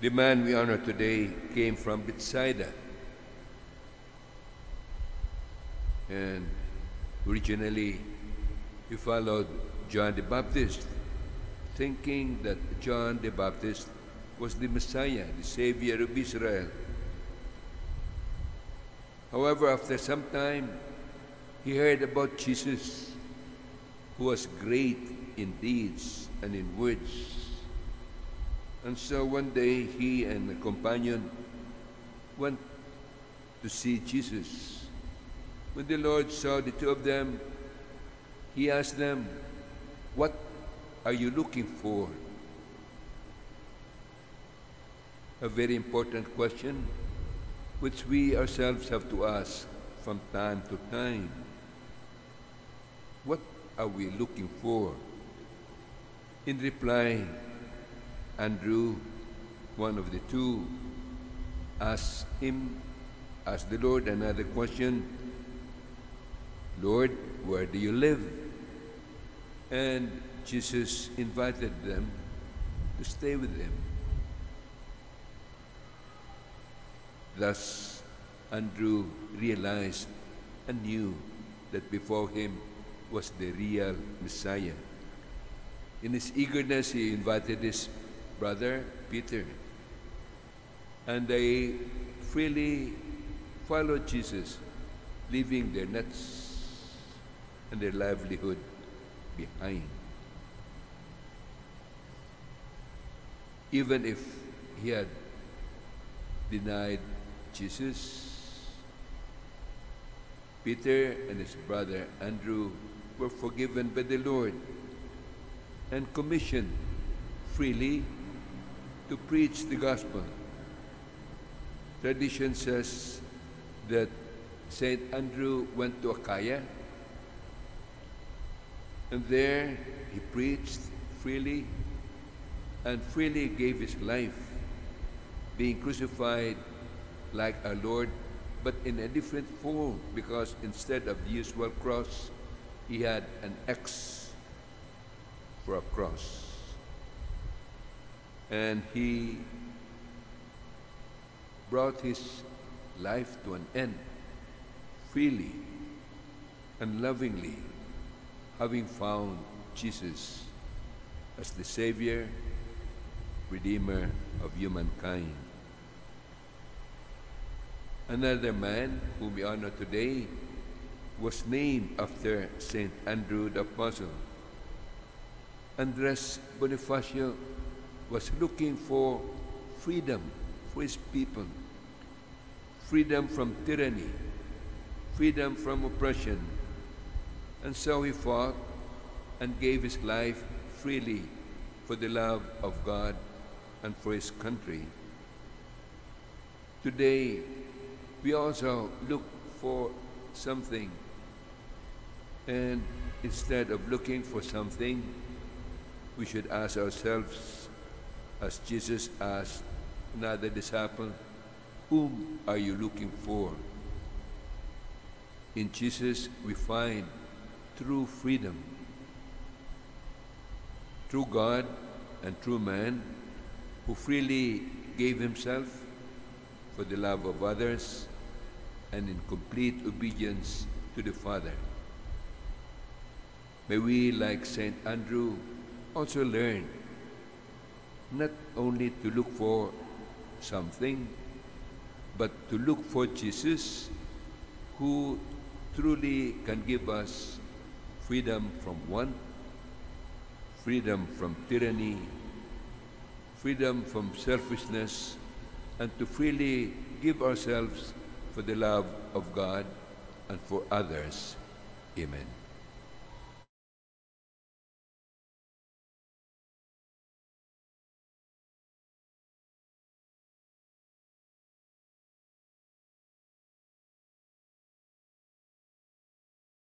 The man we honor today came from Bethsaida. And originally, he followed John the Baptist, thinking that John the Baptist was the Messiah, the Savior of Israel. However, after some time, he heard about Jesus, who was great in deeds and in words. And so one day, he and a companion went to see Jesus. When the Lord saw the two of them, he asked them, What are you looking for? A very important question which we ourselves have to ask from time to time. What are we looking for? In reply, Andrew, one of the two, asked him, asked the Lord another question Lord, where do you live? And Jesus invited them to stay with him. Thus, Andrew realized and knew that before him was the real Messiah. In his eagerness, he invited his brother Peter, and they freely followed Jesus, leaving their nets and their livelihood behind. Even if he had denied Jesus, Peter and his brother Andrew were forgiven by the Lord and commissioned freely to preach the gospel. Tradition says that St. Andrew went to Achaia and there he preached freely and freely gave his life, being crucified like our Lord, but in a different form because instead of the usual cross, he had an X for a cross. And he brought his life to an end freely and lovingly, having found Jesus as the Savior, Redeemer of humankind. Another man whom we honor today was named after St. Andrew the Apostle. Andres Bonifacio was looking for freedom for his people, freedom from tyranny, freedom from oppression. And so he fought and gave his life freely for the love of God and for his country. Today, we also look for something, and instead of looking for something, we should ask ourselves, as Jesus asked another disciple, Whom are you looking for? In Jesus, we find true freedom. True God and true man who freely gave himself for the love of others and in complete obedience to the Father. May we, like St. Andrew, also learn not only to look for something, but to look for Jesus who truly can give us freedom from want, freedom from tyranny, freedom from selfishness, and to freely give ourselves for the love of God and for others. Amen.